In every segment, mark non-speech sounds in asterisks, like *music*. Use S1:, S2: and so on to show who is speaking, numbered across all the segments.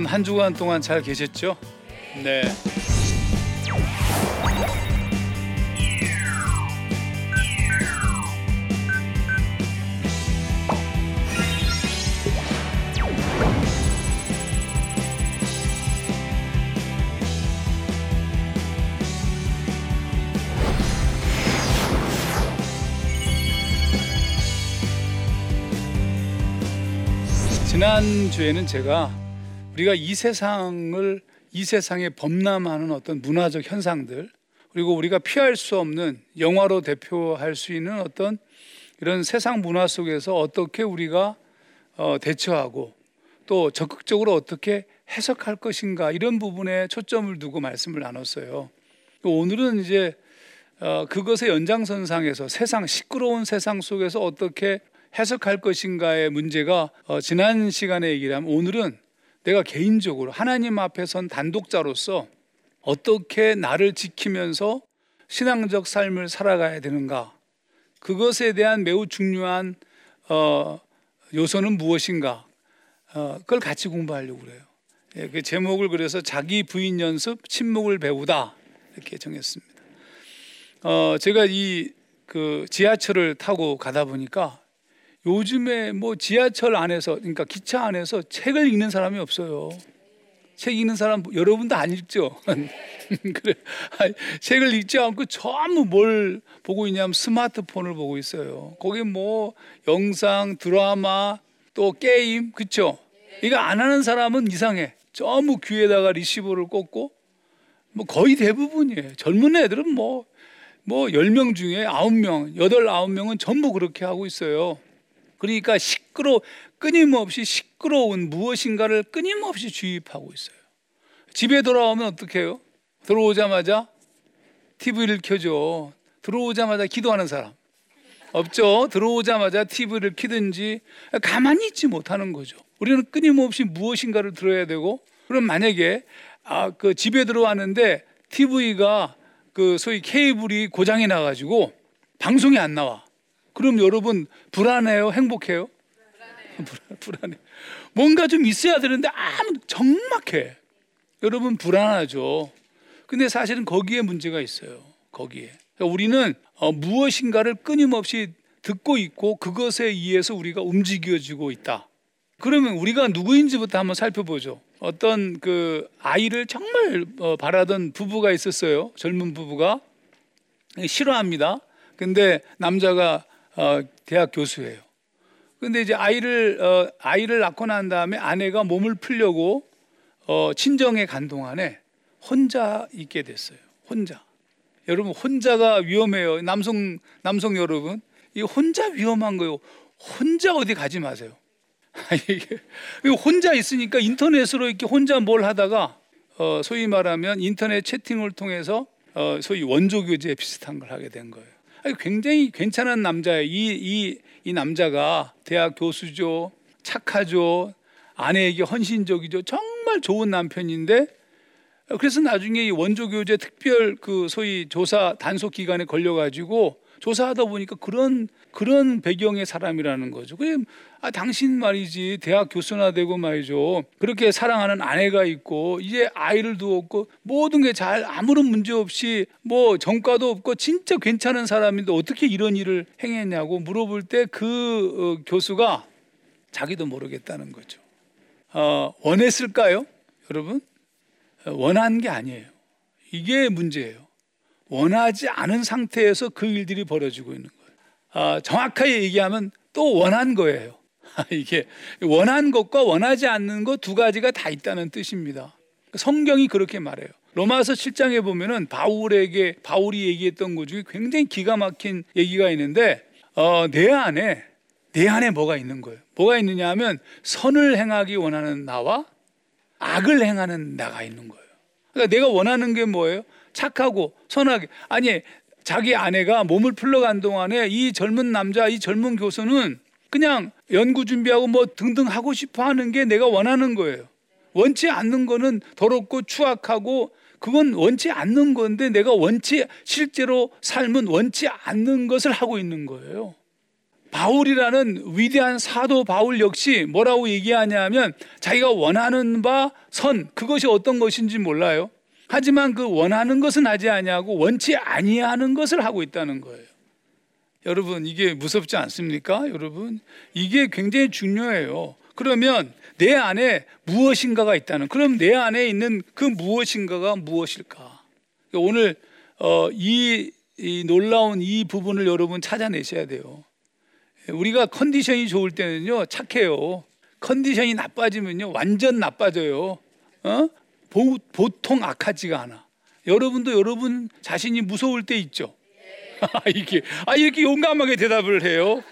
S1: 여러분 한 주간 동안 잘 계셨죠? 네. 지난 주에는 제가 우리가 이 세상을 이 세상에 범람하는 어떤 문화적 현상들 그리고 우리가 피할 수 없는 영화로 대표할 수 있는 어떤 이런 세상 문화 속에서 어떻게 우리가 어, 대처하고 또 적극적으로 어떻게 해석할 것인가 이런 부분에 초점을 두고 말씀을 나눴어요. 오늘은 이제 어, 그것의 연장선상에서 세상 시끄러운 세상 속에서 어떻게 해석할 것인가의 문제가 어, 지난 시간에 얘기를 하면 오늘은 내가 개인적으로 하나님 앞에 선 단독자로서 어떻게 나를 지키면서 신앙적 삶을 살아가야 되는가 그것에 대한 매우 중요한 어, 요소는 무엇인가 어, 그걸 같이 공부하려고 그래요. 예, 그 제목을 그래서 자기 부인 연습 침묵을 배우다 이렇게 정했습니다. 어, 제가 이 그 지하철을 타고 가다 보니까 요즘에 뭐 지하철 안에서 그러니까 기차 안에서 책을 읽는 사람이 없어요. 책 읽는 사람 여러분도 안 읽죠. *laughs* 그래 책을 읽지 않고 전부 뭘 보고 있냐면 스마트폰을 보고 있어요. 거기 뭐 영상, 드라마, 또 게임, 그쵸? 이거 안 하는 사람은 이상해. 전부 귀에다가 리시버를 꽂고 뭐 거의 대부분이에요. 젊은 애들은 뭐, 뭐 10명 중에 9명, 8, 9명은 전부 그렇게 하고 있어요. 그러니까 시끄러 끊임없이 시끄러운 무엇인가를 끊임없이 주입하고 있어요. 집에 돌아오면 어떻게 해요? 들어오자마자 TV를 켜죠. 들어오자마자 기도하는 사람 없죠. 들어오자마자 TV를 켜든지 가만히 있지 못하는 거죠. 우리는 끊임없이 무엇인가를 들어야 되고 그럼 만약에 아, 그 집에 들어왔는데 TV가 그 소위 케이블이 고장이 나가지고 방송이 안 나와. 그럼 여러분 불안해요? 행복해요? 불안해. 불안해. 뭔가 좀 있어야 되는데 아무 정막해. 여러분 불안하죠. 근데 사실은 거기에 문제가 있어요. 거기에. 그러니까 우리는 어, 무엇인가를 끊임없이 듣고 있고 그것에 의해서 우리가 움직여지고 있다. 그러면 우리가 누구인지부터 한번 살펴보죠. 어떤 그 아이를 정말 어, 바라던 부부가 있었어요. 젊은 부부가 싫어합니다. 근데 남자가 어, 대학 교수예요. 근데 이제 아이를 어, 아이를 낳고 난 다음에 아내가 몸을 풀려고 어, 친정에 간 동안에 혼자 있게 됐어요. 혼자. 여러분 혼자가 위험해요. 남성 남성 여러분 이 혼자 위험한 거요. 혼자 어디 가지 마세요. *laughs* 혼자 있으니까 인터넷으로 이렇게 혼자 뭘 하다가 어, 소위 말하면 인터넷 채팅을 통해서 어, 소위 원조 교제 비슷한 걸 하게 된 거예요. 굉장히 괜찮은 남자예요. 이, 이, 이 남자가 대학 교수죠. 착하죠. 아내에게 헌신적이죠. 정말 좋은 남편인데 그래서 나중에 이 원조교제 특별 그 소위 조사 단속 기간에 걸려가지고 조사하다 보니까 그런 그런 배경의 사람이라는 거죠. 그래, 아, 당신 말이지 대학 교수나 되고 말이죠. 그렇게 사랑하는 아내가 있고 이제 아이를 두었고 모든 게 잘 아무런 문제 없이 뭐 정가도 없고 진짜 괜찮은 사람인데 어떻게 이런 일을 행했냐고 물어볼 때그 어, 교수가 자기도 모르겠다는 거죠. 어, 원했을까요, 여러분? 원한 게 아니에요. 이게 문제예요. 원하지 않은 상태에서 그 일들이 벌어지고 있는 거예요. 아, 정확하게 얘기하면 또 원한 거예요. *laughs* 이게 원한 것과 원하지 않는 것 두 가지가 다 있다는 뜻입니다. 성경이 그렇게 말해요. 로마서 7장에 보면은 바울에게 바울이 얘기했던 것 중에 굉장히 기가 막힌 얘기가 있는데 어, 내 안에 내 안에 뭐가 있는 거예요. 뭐가 있느냐 하면 선을 행하기 원하는 나와 악을 행하는 나가 있는 거예요. 그러니까 내가 원하는 게 뭐예요? 착하고 선하게 아니 자기 아내가 몸을 풀러간 동안에 이 젊은 남자 이 젊은 교수는 그냥 연구 준비하고 뭐 등등 하고 싶어 하는 게 내가 원하는 거예요. 원치 않는 거는 더럽고 추악하고 그건 원치 않는 건데 내가 원치 실제로 삶은 원치 않는 것을 하고 있는 거예요. 바울이라는 위대한 사도 바울 역시 뭐라고 얘기하냐면 자기가 원하는 바 선 그것이 어떤 것인지 몰라요. 하지만 그 원하는 것은 하지 아니하고 원치 아니하는 것을 하고 있다는 거예요. 여러분 이게 무섭지 않습니까? 여러분 이게 굉장히 중요해요. 그러면 내 안에 무엇인가가 있다는 그럼 내 안에 있는 그 무엇인가가 무엇일까? 오늘 어, 이, 이 놀라운 이 부분을 여러분 찾아내셔야 돼요. 우리가 컨디션이 좋을 때는요 착해요. 컨디션이 나빠지면요 완전 나빠져요. 어? 보, 보통 악하지가 않아. 여러분도 여러분 자신이 무서울 때 있죠. *laughs* 이게 아 이렇게 용감하게 대답을 해요.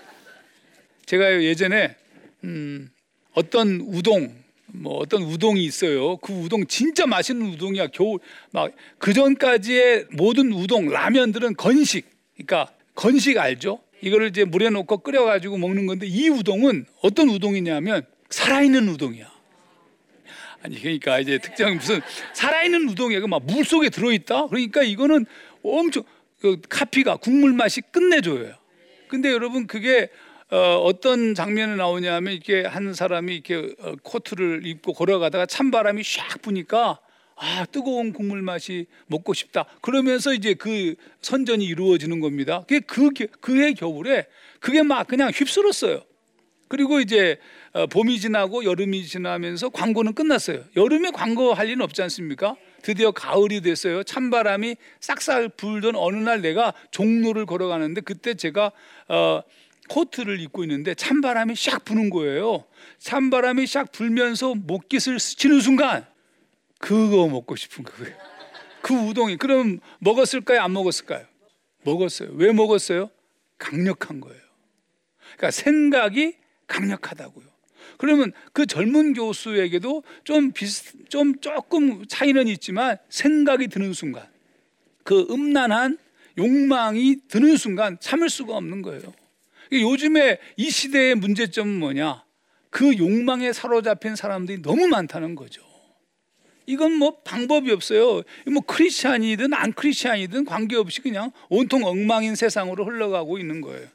S1: 제가 예전에 음, 어떤 우동 뭐 어떤 우동이 있어요. 그 우동 진짜 맛있는 우동이야. 겨울 막 그 전까지의 모든 우동 라면들은 건식. 그러니까 건식 알죠? 이거를 이제 물에 넣고 끓여 가지고 먹는 건데 이 우동은 어떤 우동이냐면 살아있는 우동이야. 아니 그러니까 이제 특정 무슨 살아있는 우동이야. 막물 속에 들어 있다. 그러니까 이거는 엄청 그 카피가 국물 맛이 끝내줘요. 근데 여러분 그게 어, 떤 장면이 나오냐면 이렇게 한 사람이 이렇게 어, 코트를 입고 걸어가다가 찬바람이 샥 부니까 아 뜨거운 국물 맛이 먹고 싶다. 그러면서 이제 그 선전이 이루어지는 겁니다. 그게 그 그해 겨울에 그게 막 그냥 휩쓸었어요. 그리고 이제 어, 봄이 지나고 여름이 지나면서 광고는 끝났어요. 여름에 광고 할 일은 없지 않습니까? 드디어 가을이 됐어요. 찬바람이 싹싹 불던 어느 날 내가 종로를 걸어가는데 그때 제가 어, 코트를 입고 있는데 찬바람이 샥 부는 거예요. 찬바람이 샥 불면서 목깃을 스치는 순간 그거 먹고 싶은 거예요. 그 우동이 그럼 먹었을까요? 안 먹었을까요? 먹었어요. 왜 먹었어요? 강력한 거예요. 그러니까 생각이 강력하다고요. 그러면 그 젊은 교수에게도 좀 비슷, 좀 조금 차이는 있지만 생각이 드는 순간, 그 음란한 욕망이 드는 순간 참을 수가 없는 거예요. 요즘에 이 시대의 문제점은 뭐냐? 그 욕망에 사로잡힌 사람들이 너무 많다는 거죠. 이건 뭐 방법이 없어요. 뭐 크리스찬이든 안 크리스찬이든 관계없이 그냥 온통 엉망인 세상으로 흘러가고 있는 거예요.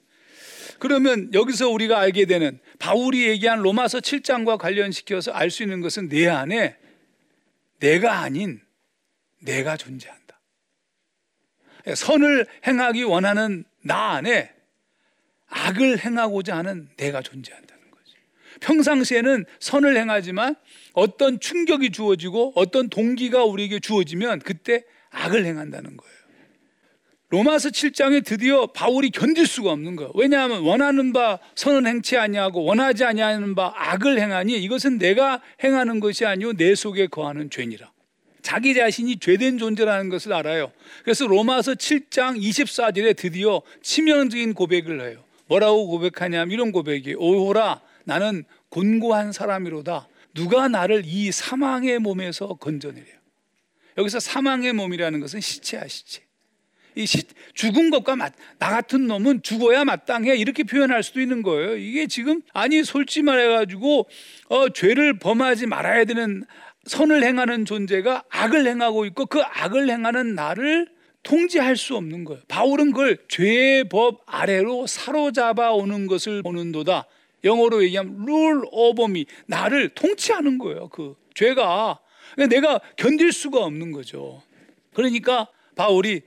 S1: 그러면 여기서 우리가 알게 되는 바울이 얘기한 로마서 7장과 관련시켜서 알 수 있는 것은 내 안에 내가 아닌 내가 존재한다. 선을 행하기 원하는 나 안에 악을 행하고자 하는 내가 존재한다는 거죠. 평상시에는 선을 행하지만 어떤 충격이 주어지고 어떤 동기가 우리에게 주어지면 그때 악을 행한다는 거예요. 로마서 7장에 드디어 바울이 견딜 수가 없는 거예요. 왜냐하면 원하는 바 선은 행치 아니하고 원하지 아니하는 바 악을 행하니 이것은 내가 행하는 것이 아니요 내 속에 거하는 죄니라. 자기 자신이 죄된 존재라는 것을 알아요. 그래서 로마서 7장 24절에 드디어 치명적인 고백을 해요. 뭐라고 고백하냐면 이런 고백이 오호라 나는 곤고한 사람이로다. 누가 나를 이 사망의 몸에서 건져내려. 여기서 사망의 몸이라는 것은 시체야 시체. 이 시, 죽은 것과 나 같은 놈은 죽어야 마땅해 이렇게 표현할 수도 있는 거예요. 이게 지금 아니 솔직히 말해가지고 어, 죄를 범하지 말아야 되는 선을 행하는 존재가 악을 행하고 있고 그 악을 행하는 나를 통제할 수 없는 거예요. 바울은 그걸 죄의 법 아래로 사로잡아 오는 것을 보는도다. 영어로 얘기하면 룰 오버 미 나를 통치하는 거예요. 그 죄가 내가 견딜 수가 없는 거죠. 그러니까 바울이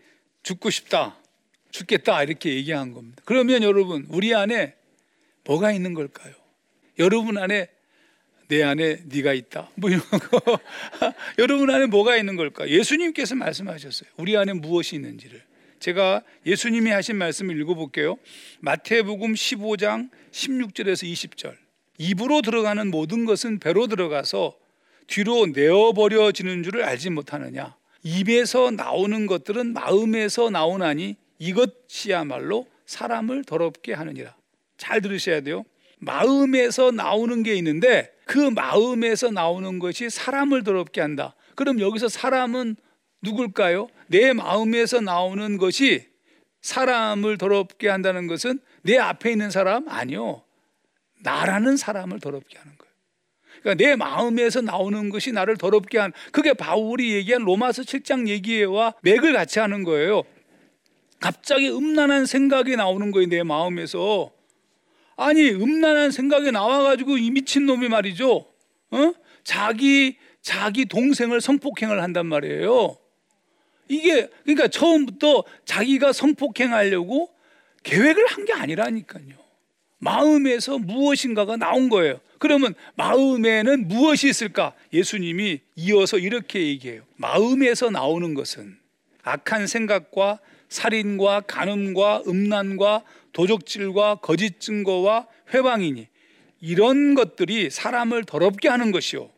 S1: 죽고 싶다. 죽겠다. 이렇게 얘기한 겁니다. 그러면 여러분, 우리 안에 뭐가 있는 걸까요? 여러분 안에 내 안에 네가 있다. 뭐 이런 거. *laughs* 여러분 안에 뭐가 있는 걸까? 예수님께서 말씀하셨어요. 우리 안에 무엇이 있는지를. 제가 예수님이 하신 말씀을 읽어볼게요. 마태복음 15장 16절에서 20절. 입으로 들어가는 모든 것은 배로 들어가서 뒤로 내어버려지는 줄을 알지 못하느냐. 입에서 나오는 것들은 마음에서 나오나니 이것이야말로 사람을 더럽게 하느니라. 잘 들으셔야 돼요. 마음에서 나오는 게 있는데 그 마음에서 나오는 것이 사람을 더럽게 한다. 그럼 여기서 사람은 누굴까요? 내 마음에서 나오는 것이 사람을 더럽게 한다는 것은 내 앞에 있는 사람 아니요. 나라는 사람을 더럽게 하는 거예요. 그러니까 내 마음에서 나오는 것이 나를 더럽게 한 그게 바울이 얘기한 로마서 7장 얘기와 맥을 같이 하는 거예요. 갑자기 음란한 생각이 나오는 거예요, 내 마음에서. 아니 음란한 생각이 나와 가지고 이 미친 놈이 말이죠. 어? 자기 자기 동생을 성폭행을 한단 말이에요. 이게 그러니까 처음부터 자기가 성폭행하려고 계획을 한 게 아니라니까요. 마음에서 무엇인가가 나온 거예요. 그러면 마음에는 무엇이 있을까? 예수님이 이어서 이렇게 얘기해요. 마음에서 나오는 것은 악한 생각과 살인과 간음과 음란과 도적질과 거짓 증거와 회방이니 이런 것들이 사람을 더럽게 하는 것이요.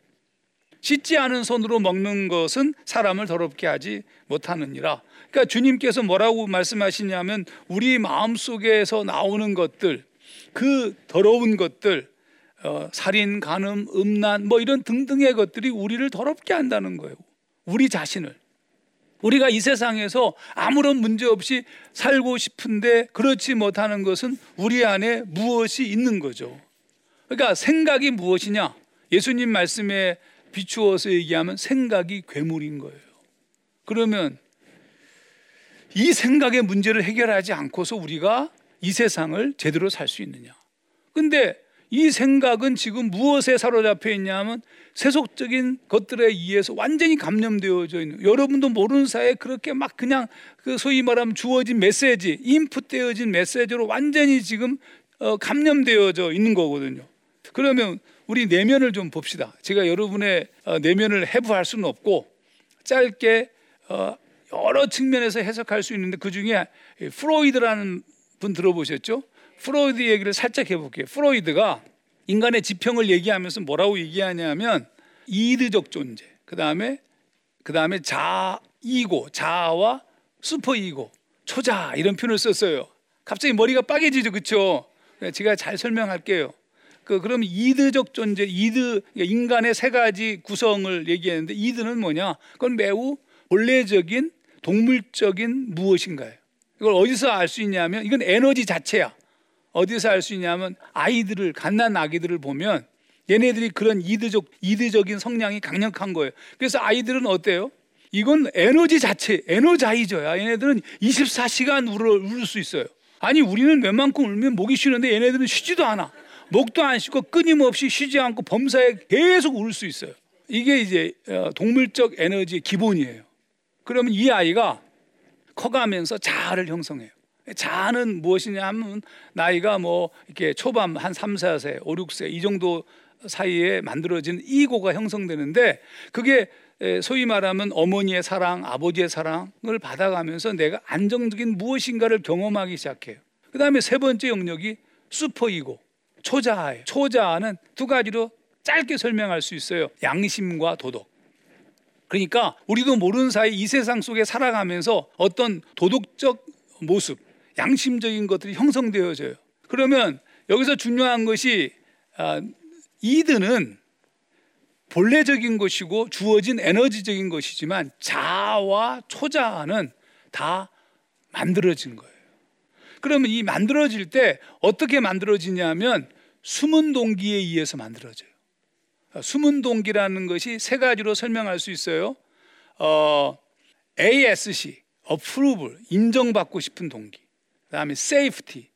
S1: 씻지 않은 손으로 먹는 것은 사람을 더럽게 하지 못하느니라. 그러니까 주님께서 뭐라고 말씀하시냐면 우리 마음 속에서 나오는 것들, 그 더러운 것들, 어, 살인, 간음, 음란, 뭐 이런 등등의 것들이 우리를 더럽게 한다는 거예요. 우리 자신을. 우리가 이 세상에서 아무런 문제 없이 살고 싶은데 그렇지 못하는 것은 우리 안에 무엇이 있는 거죠. 그러니까 생각이 무엇이냐? 예수님 말씀에 비추어서 얘기하면 생각이 괴물인 거예요. 그러면 이 생각의 문제를 해결하지 않고서 우리가 이 세상을 제대로 살 수 있느냐? 근데 이 생각은 지금 무엇에 사로잡혀 있냐면 세속적인 것들에 의해서 완전히 감염되어져 있는 여러분도 모르는 사이에 그렇게 막 그냥 그 소위 말하면 주어진 메시지 인풋되어진 메시지로 완전히 지금 어, 감염되어져 있는 거거든요. 그러면 우리 내면을 좀 봅시다. 제가 여러분의 어, 내면을 해부할 수는 없고 짧게 어, 여러 측면에서 해석할 수 있는데 그 중에 프로이드라는 분 들어보셨죠? 프로이드 얘기를 살짝 해볼게요. 프로이드가 인간의 지평을 얘기하면서 뭐라고 얘기하냐면 이드적 존재, 그 다음에 그 다음에 자이고 자아와 슈퍼이고 초자 이런 표현을 썼어요. 갑자기 머리가 빠개지죠, 그렇죠? 제가 잘 설명할게요. 그 그럼 이드적 존재, 이드 인간의 세 가지 구성을 얘기했는데 이드는 뭐냐? 그건 매우 본래적인 동물적인 무엇인가요? 이걸 어디서 알 수 있냐면 이건 에너지 자체야. 어디서 알 수 있냐면 아이들을 갓난 아기들을 보면 얘네들이 그런 이드적 이드적인 성향이 강력한 거예요. 그래서 아이들은 어때요? 이건 에너지 자체, 에너자이저야. 얘네들은 24시간 울어, 울을 수 있어요. 아니 우리는 웬만큼 울면 목이 쉬는데 얘네들은 쉬지도 않아. 목도 안 쉬고 끊임없이 쉬지 않고 범사에 계속 울 수 있어요. 이게 이제 어, 동물적 에너지의 기본이에요. 그러면 이 아이가 커가면서 자아를 형성해요. 자아는 무엇이냐 하면 나이가 뭐 이렇게 초반 한 3, 4세, 5, 6세 이 정도 사이에 만들어진 이고가 형성되는데 그게 소위 말하면 어머니의 사랑, 아버지의 사랑을 받아가면서 내가 안정적인 무엇인가를 경험하기 시작해요. 그 다음에 세 번째 영역이 슈퍼이고, 초자아예요. 초자아는 두 가지로 짧게 설명할 수 있어요. 양심과 도덕. 그러니까 우리도 모르는 사이 이 세상 속에 살아가면서 어떤 도덕적 모습, 양심적인 것들이 형성되어져요. 그러면 여기서 중요한 것이 아, 이드는 본래적인 것이고 주어진 에너지적인 것이지만 자아와 초자아는 다 만들어진 거예요. 그러면 이 만들어질 때 어떻게 만들어지냐면 숨은 동기에 의해서 만들어져요. 숨은 동기라는 것이 세 가지로 설명할 수 있어요. 어, ASC, approval, 인정받고 싶은 동기. 그다음에 safety,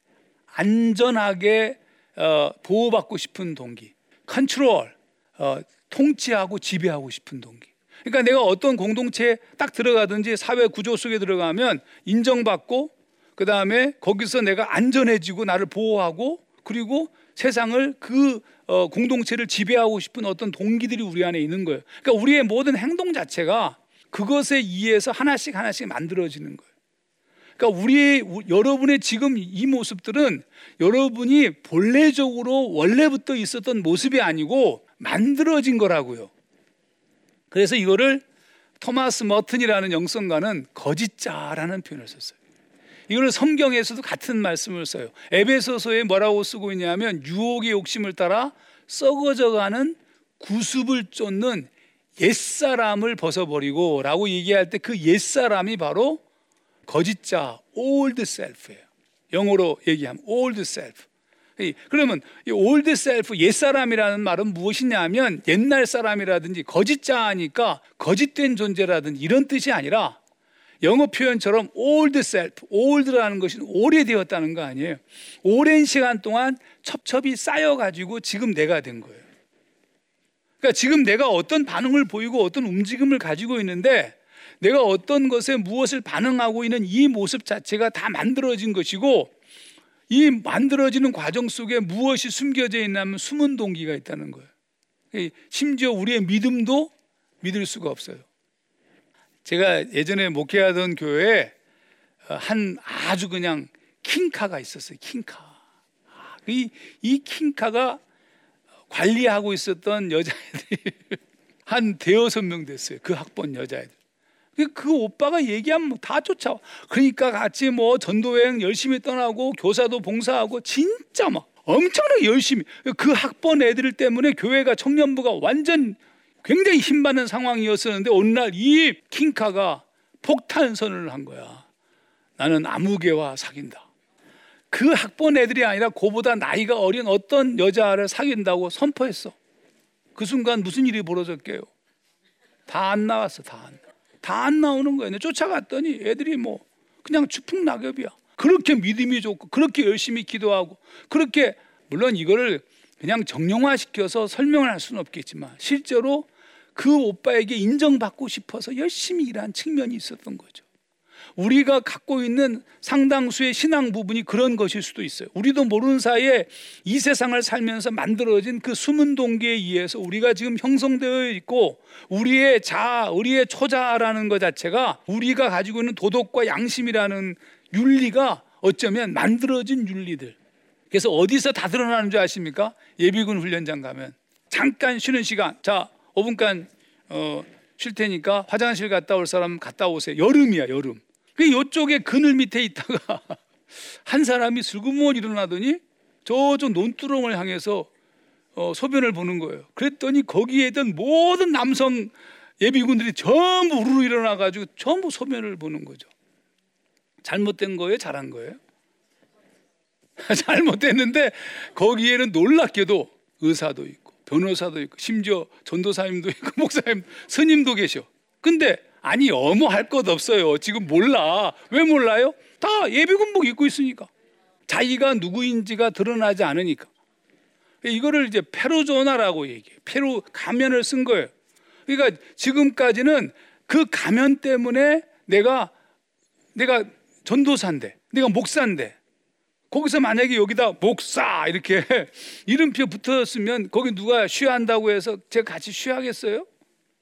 S1: 안전하게 어, 보호받고 싶은 동기. control, 어, 통치하고 지배하고 싶은 동기. 그러니까 내가 어떤 공동체에 딱 들어가든지 사회 구조 속에 들어가면 인정받고 그 다음에 거기서 내가 안전해지고 나를 보호하고 그리고 세상을 그 어, 공동체를 지배하고 싶은 어떤 동기들이 우리 안에 있는 거예요. 그러니까 우리의 모든 행동 자체가 그것에 의해서 하나씩 하나씩 만들어지는 거예요. 그러니까 우리 여러분의 지금 이 모습들은 여러분이 본래적으로 원래부터 있었던 모습이 아니고 만들어진 거라고요. 그래서 이거를 토마스 머튼이라는 영성가는 거짓자라는 표현을 썼어요. 이거는 성경에서도 같은 말씀을 써요. 에베소서에 뭐라고 쓰고 있냐면 유혹의 욕심을 따라 썩어져가는 구습을 쫓는 옛사람을 벗어버리고 라고 얘기할 때 그 옛사람이 바로 거짓자 old self예요. 영어로 얘기하면 old self. 그러면 이 old self 옛사람이라는 말은 무엇이냐면 옛날 사람이라든지 거짓자니까 거짓된 존재라든지 이런 뜻이 아니라 영어 표현처럼 old self, old라는 것이 오래되었다는 거 아니에요. 오랜 시간 동안 첩첩이 쌓여가지고 지금 내가 된 거예요. 그러니까 지금 내가 어떤 반응을 보이고 어떤 움직임을 가지고 있는데 내가 어떤 것에 무엇을 반응하고 있는 이 모습 자체가 다 만들어진 것이고 이 만들어지는 과정 속에 무엇이 숨겨져 있냐면 숨은 동기가 있다는 거예요. 심지어 우리의 믿음도 믿을 수가 없어요. 제가 예전에 목회하던 교회에 한 아주 그냥 킹카가 있었어요. 킹카. 아, 이, 이 킹카가 관리하고 있었던 여자애들이 *laughs* 한 대여섯 명 됐어요. 그 학번 여자애들. 그, 그 오빠가 얘기하면 뭐 다 쫓아와. 그러니까 같이 뭐 전도여행 열심히 떠나고 교사도 봉사하고 진짜 막 엄청나게 열심히 그 학번 애들 때문에 교회가 청년부가 완전 굉장히 힘받는 상황이었었는데 어느 날 이 킹카가 폭탄 선언을 한 거야. 나는 아무개와 사귄다. 그 학번 애들이 아니라 그보다 나이가 어린 어떤 여자를 사귄다고 선포했어. 그 순간 무슨 일이 벌어졌게요? 다 안 나왔어, 다 안. 다 안 나오는 거예요. 쫓아갔더니 애들이 뭐 그냥 추풍 낙엽이야. 그렇게 믿음이 좋고 그렇게 열심히 기도하고 그렇게 물론 이거를 그냥 정형화 시켜서 설명을 할 수는 없겠지만 실제로 그 오빠에게 인정받고 싶어서 열심히 일한 측면이 있었던 거죠. 우리가 갖고 있는 상당수의 신앙 부분이 그런 것일 수도 있어요. 우리도 모르는 사이에 이 세상을 살면서 만들어진 그 숨은 동기에 의해서 우리가 지금 형성되어 있고 우리의 자, 우리의 초자라는 것 자체가 우리가 가지고 있는 도덕과 양심이라는 윤리가 어쩌면 만들어진 윤리들. 그래서 어디서 다 드러나는 줄 아십니까? 예비군 훈련장 가면 잠깐 쉬는 시간. 자, 5분간 어, 쉴 테니까 화장실 갔다 올 사람 갔다 오세요. 여름이야, 여름. 그 이쪽에 그늘 밑에 있다가 *laughs* 한 사람이 슬그머니 일어나더니 저쪽 논두렁을 향해서 어, 소변을 보는 거예요. 그랬더니 거기에 있던 모든 남성 예비군들이 전부 우르르 일어나 가지고 전부 소변을 보는 거죠. 잘못된 거예요, 잘한 거예요? *laughs* 잘못됐는데 거기에는 놀랍게도 의사도 있고 변호사도 있고 심지어 전도사님도 있고 *laughs* 목사님, 스님도 계셔. 근데 아니 어머 할 것 없어요. 지금 몰라. 왜 몰라요? 다 예비군복 입고 있으니까. 자기가 누구인지가 드러나지 않으니까. 이거를 이제 페로조나라고 얘기해. 페로 가면을 쓴 거예요. 그러니까 지금까지는 그 가면 때문에 내가 내가 전도사인데, 내가 목사인데, 거기서 만약에 여기다 목사 이렇게 *laughs* 이름표 붙었으면 거기 누가 쉬한다고 해서 제가 같이 쉬하겠어요?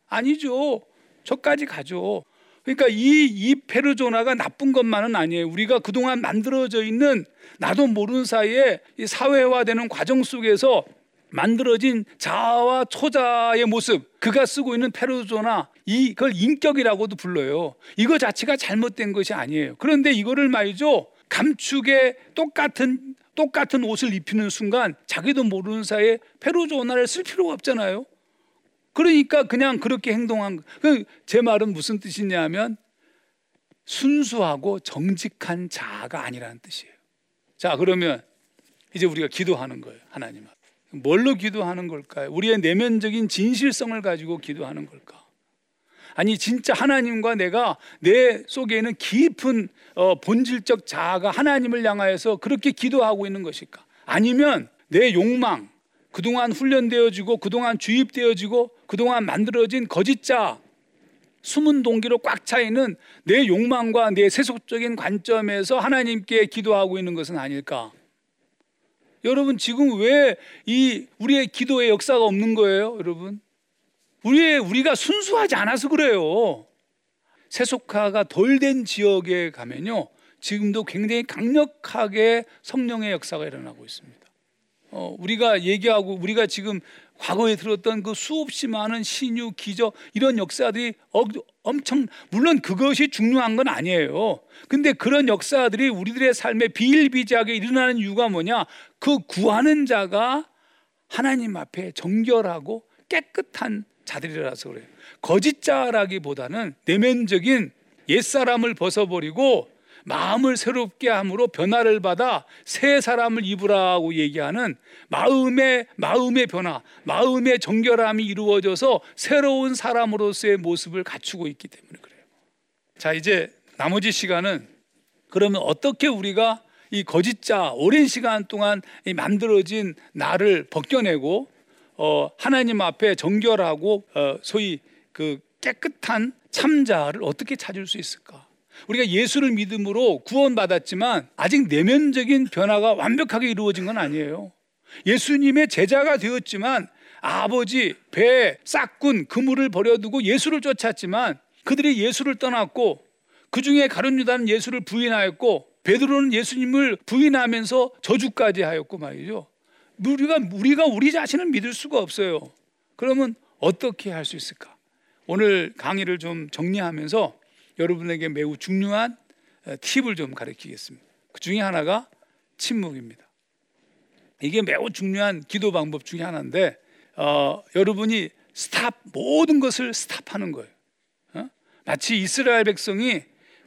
S1: 아니죠. 저까지 가죠. 그러니까 이, 이 페르조나가 나쁜 것만은 아니에요. 우리가 그동안 만들어져 있는 나도 모르는 사이에 이 사회화되는 과정 속에서 만들어진 자아와 초자의 모습, 그가 쓰고 있는 페르조나, 이걸 인격이라고도 불러요. 이거 자체가 잘못된 것이 아니에요. 그런데 이거를 말이죠. 감축에 똑같은 똑같은 옷을 입히는 순간 자기도 모르는 사이에 페르조나를 쓸 필요가 없잖아요. 그러니까 그냥 그렇게 행동한 그제 말은 무슨 뜻이냐면 순수하고 정직한 자아가 아니라는 뜻이에요. 자, 그러면 이제 우리가 기도하는 거예요. 하나님 앞. 뭘로 기도하는 걸까요? 우리의 내면적인 진실성을 가지고 기도하는 걸까? 아니 진짜 하나님과 내가 내 속에는 깊은 어, 본질적 자아가 하나님을 향하여서 그렇게 기도하고 있는 것일까? 아니면 내 욕망, 그동안 훈련되어지고 그동안 주입되어지고 그동안 만들어진 거짓자 숨은 동기로 꽉 차 있는 내 욕망과 내 세속적인 관점에서 하나님께 기도하고 있는 것은 아닐까? 여러분 지금 왜 이 우리의 기도의 역사가 없는 거예요, 여러분? 우리의 우리가 순수하지 않아서 그래요. 세속화가 덜 된 지역에 가면요, 지금도 굉장히 강력하게 성령의 역사가 일어나고 있습니다. 어, 우리가 얘기하고 우리가 지금 과거에 들었던 그 수없이 많은 신유, 기적 이런 역사들이 어, 엄청 물론 그것이 중요한 건 아니에요. 근데 그런 역사들이 우리들의 삶에 비일비재하게 일어나는 이유가 뭐냐? 그 구하는 자가 하나님 앞에 정결하고 깨끗한 자들이라서 그래요. 거짓자라기보다는 내면적인 옛사람을 벗어버리고 마음을 새롭게 함으로 변화를 받아 새 사람을 입으라고 얘기하는 마음의 마음의 변화, 마음의 정결함이 이루어져서 새로운 사람으로서의 모습을 갖추고 있기 때문에 그래요. 자, 이제 나머지 시간은 그러면 어떻게 우리가 이 거짓자 오랜 시간 동안 만들어진 나를 벗겨내고 어, 하나님 앞에 정결하고 어, 소위 그 깨끗한 참자를 어떻게 찾을 수 있을까? 우리가 예수를 믿음으로 구원받았지만 아직 내면적인 변화가 완벽하게 이루어진 건 아니에요. 예수님의 제자가 되었지만 아버지 배 싹군 그물을 버려두고 예수를 쫓았지만 그들이 예수를 떠났고 그 중에 가룟 유다는 예수를 부인하였고 베드로는 예수님을 부인하면서 저주까지 하였고 말이죠. 우리가 우리가 우리 자신을 믿을 수가 없어요. 그러면 어떻게 할 수 있을까? 오늘 강의를 좀 정리하면서 여러분에게 매우 중요한 어, 팁을 좀 가르치겠습니다. 그 중에 하나가 침묵입니다. 이게 매우 중요한 기도 방법 중에 하나인데 어, 여러분이 stop 모든 것을 stop하는 거예요. 어? 마치 이스라엘 백성이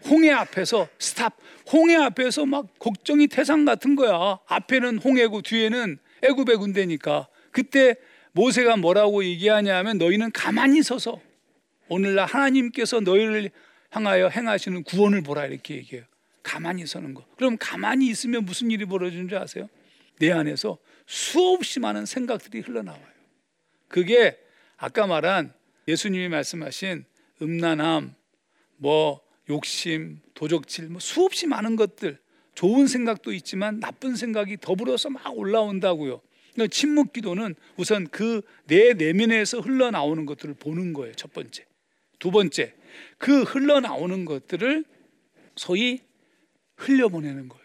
S1: 홍해 앞에서 stop 홍해 앞에서 막 걱정이 태산 같은 거야. 앞에는 홍해고 뒤에는 애굽의 군대니까 그때 모세가 뭐라고 얘기하냐면 너희는 가만히 서서 오늘날 하나님께서 너희를 향하여 행하시는 구원을 보라 이렇게 얘기해요. 가만히 서는 거. 그럼 가만히 있으면 무슨 일이 벌어지는 줄 아세요? 내 안에서 수없이 많은 생각들이 흘러나와요. 그게 아까 말한 예수님이 말씀하신 음란함, 뭐 욕심, 도적질, 뭐 수없이 많은 것들, 좋은 생각도 있지만 나쁜 생각이 더불어서 막 올라온다고요. 그러니까 침묵 기도는 우선 그 내 내면에서 흘러나오는 것들을 보는 거예요. 첫 번째. 두 번째, 그 흘러나오는 것들을 소위 흘려보내는 거예요.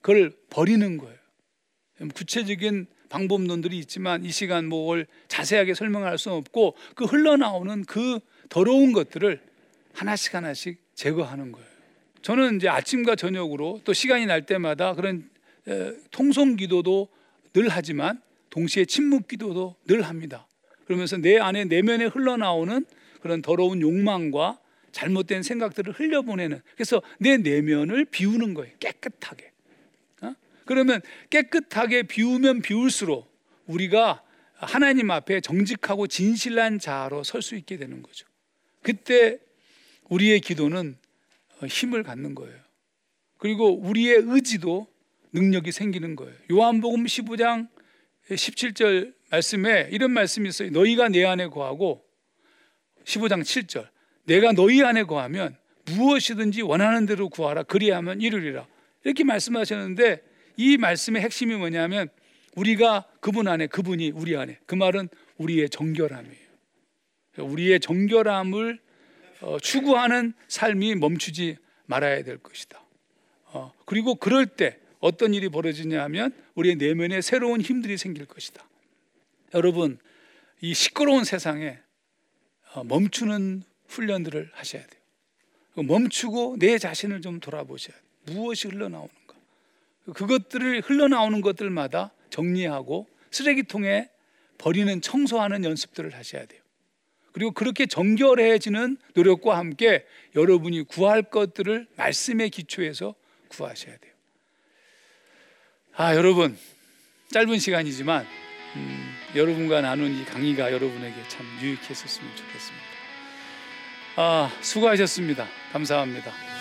S1: 그걸 버리는 거예요. 구체적인 방법론들이 있지만 이 시간 뭘 자세하게 설명할 수 없고 그 흘러나오는 그 더러운 것들을 하나씩 하나씩 제거하는 거예요. 저는 이제 아침과 저녁으로 또 시간이 날 때마다 그런 통성 기도도 늘 하지만 동시에 침묵 기도도 늘 합니다. 그러면서 내 안에 내면에 흘러나오는 그런 더러운 욕망과 잘못된 생각들을 흘려보내는 그래서 내 내면을 비우는 거예요. 깨끗하게. 어? 그러면 깨끗하게 비우면 비울수록 우리가 하나님 앞에 정직하고 진실한 자로 설 수 있게 되는 거죠. 그때 우리의 기도는 힘을 갖는 거예요. 그리고 우리의 의지도 능력이 생기는 거예요. 요한복음 15장 17절 말씀에 이런 말씀이 있어요. 너희가 내 안에 거하고 15장 7절 내가 너희 안에 거하면 무엇이든지 원하는 대로 구하라 그리하면 이루리라 이렇게 말씀하셨는데 이 말씀의 핵심이 뭐냐면 우리가 그분 안에 그분이 우리 안에 그 말은 우리의 정결함이에요. 우리의 정결함을 어, 추구하는 삶이 멈추지 말아야 될 것이다. 어, 그리고 그럴 때 어떤 일이 벌어지냐 하면 우리의 내면에 새로운 힘들이 생길 것이다. 여러분, 이 시끄러운 세상에 어, 멈추는 훈련들을 하셔야 돼요. 멈추고 내 자신을 좀 돌아보셔야 돼요. 무엇이 흘러나오는가. 그것들을 흘러나오는 것들마다 정리하고 쓰레기통에 버리는 청소하는 연습들을 하셔야 돼요. 그리고 그렇게 정결해지는 노력과 함께 여러분이 구할 것들을 말씀의 기초에서 구하셔야 돼요. 아, 여러분, 짧은 시간이지만, 음, 여러분과 나눈 이 강의가 여러분에게 참 유익했었으면 좋겠습니다. 아, 수고하셨습니다. 감사합니다.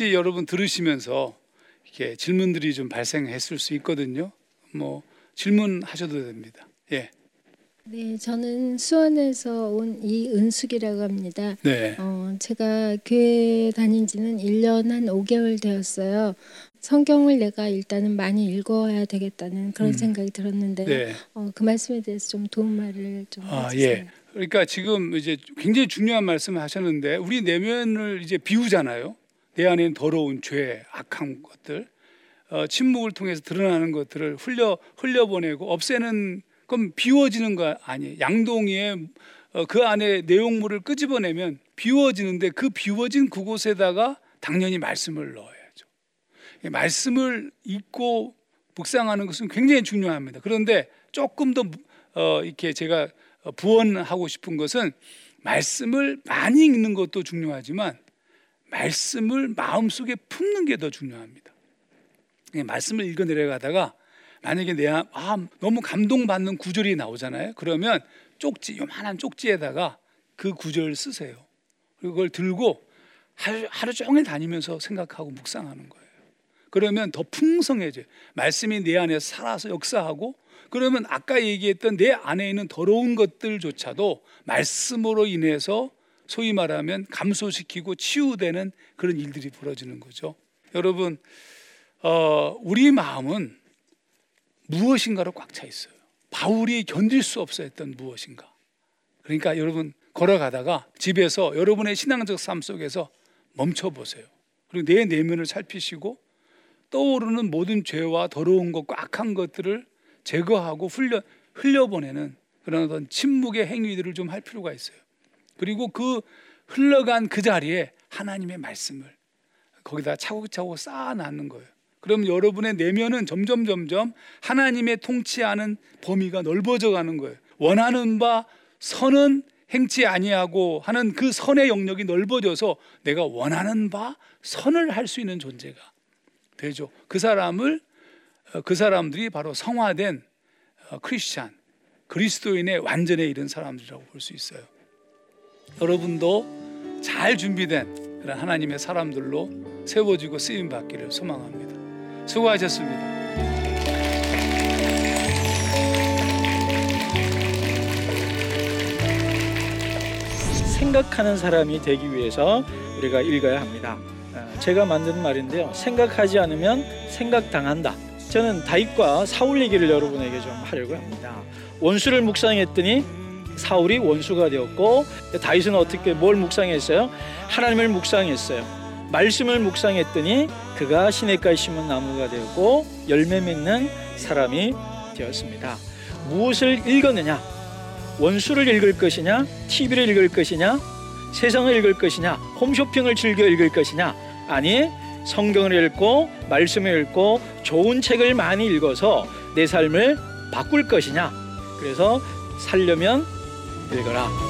S1: 혹시 여러분 들으시면서 이렇게 질문들이 좀 발생했을 수 있거든요. 뭐 질문하셔도 됩니다. 예.
S2: 네, 저는 수원에서 온 이은숙이라고 합니다.
S1: 네.
S2: 어, 제가 교회 다닌 지는 1년 한 5개월 되었어요. 성경을 내가 일단은 많이 읽어야 되겠다는 그런
S1: 음.
S2: 생각이 들었는데
S1: 네.
S2: 어, 그 말씀에 대해서 좀 도움말을 좀
S1: 아,
S2: 해주세요.
S1: 예. 그러니까 지금 이제 굉장히 중요한 말씀을 하셨는데 우리 내면을 이제 비우잖아요. 내 안에는 더러운 죄, 악한 것들. 어, 침묵을 통해서 드러나는 것들을 흘려 흘려보내고 없애는 그럼 비워지는 거 아니에요. 양동이에 어, 그 안에 내용물을 끄집어내면 비워지는데 그 비워진 그곳에다가 당연히 말씀을 넣어야죠. 말씀을 읽고 묵상하는 것은 굉장히 중요합니다. 그런데 조금 더 어, 이렇게 제가 부언하고 싶은 것은 말씀을 많이 읽는 것도 중요하지만 말씀을 마음속에 품는 게 더 중요합니다. 말씀을 읽어 내려가다가 만약에 내 아, 너무 감동받는 구절이 나오잖아요. 그러면 쪽지 요만한 쪽지에다가 그 구절을 쓰세요. 그걸 들고 하루, 하루 종일 다니면서 생각하고 묵상하는 거예요. 그러면 더 풍성해져요. 말씀이 내 안에 살아서 역사하고 그러면 아까 얘기했던 내 안에 있는 더러운 것들조차도 말씀으로 인해서 소위 말하면 감소시키고 치유되는 그런 일들이 벌어지는 거죠. 여러분, 어, 우리 마음은 무엇인가로 꽉 차 있어요. 바울이 견딜 수 없어 했던 무엇인가. 그러니까 여러분 걸어가다가 집에서 여러분의 신앙적 삶 속에서 멈춰 보세요. 그리고 내 내면을 살피시고 떠오르는 모든 죄와 더러운 것과 악한 것들을 제거하고 흘려 흘려보내는 그런 어떤 침묵의 행위들을 좀 할 필요가 있어요. 그리고 그 흘러간 그 자리에 하나님의 말씀을 거기다 차곡차곡 쌓아놨는 거예요. 그럼 여러분의 내면은 점점 점점 하나님의 통치하는 범위가 넓어져 가는 거예요. 원하는 바 선은 행치 아니하고 하는 그 선의 영역이 넓어져서 내가 원하는 바 선을 할 수 있는 존재가 되죠. 그 사람을 어, 그 사람들이 바로 성화된 어, 크리스찬 그리스도인의 완전에 이른 사람들이라고 볼 수 있어요. 여러분도 잘 준비된 그런 하나님의 사람들로 세워지고 쓰임 받기를 소망합니다. 수고하셨습니다.
S3: 생각하는 사람이 되기 위해서 우리가 읽어야 합니다. 어, 제가 만든 말인데요. 생각하지 않으면 생각당한다. 저는 다윗과 사울 얘기를 여러분에게 좀 하려고 합니다. 원수를 묵상했더니 사울이 원수가 되었고 다윗은 어떻게 뭘 묵상했어요? 하나님을 묵상했어요. 말씀을 묵상했더니 그가 시냇가에 심은 나무가 되었고 열매 맺는 사람이 되었습니다. 무엇을 읽었느냐? 원수를 읽을 것이냐? TV를 읽을 것이냐? 세상을 읽을 것이냐? 홈쇼핑을 즐겨 읽을 것이냐? 아니, 성경을 읽고 말씀을 읽고 좋은 책을 많이 읽어서 내 삶을 바꿀 것이냐? 그래서 살려면 읽어라.
S4: 이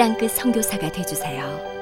S5: 땅끝 성교사가 되주세요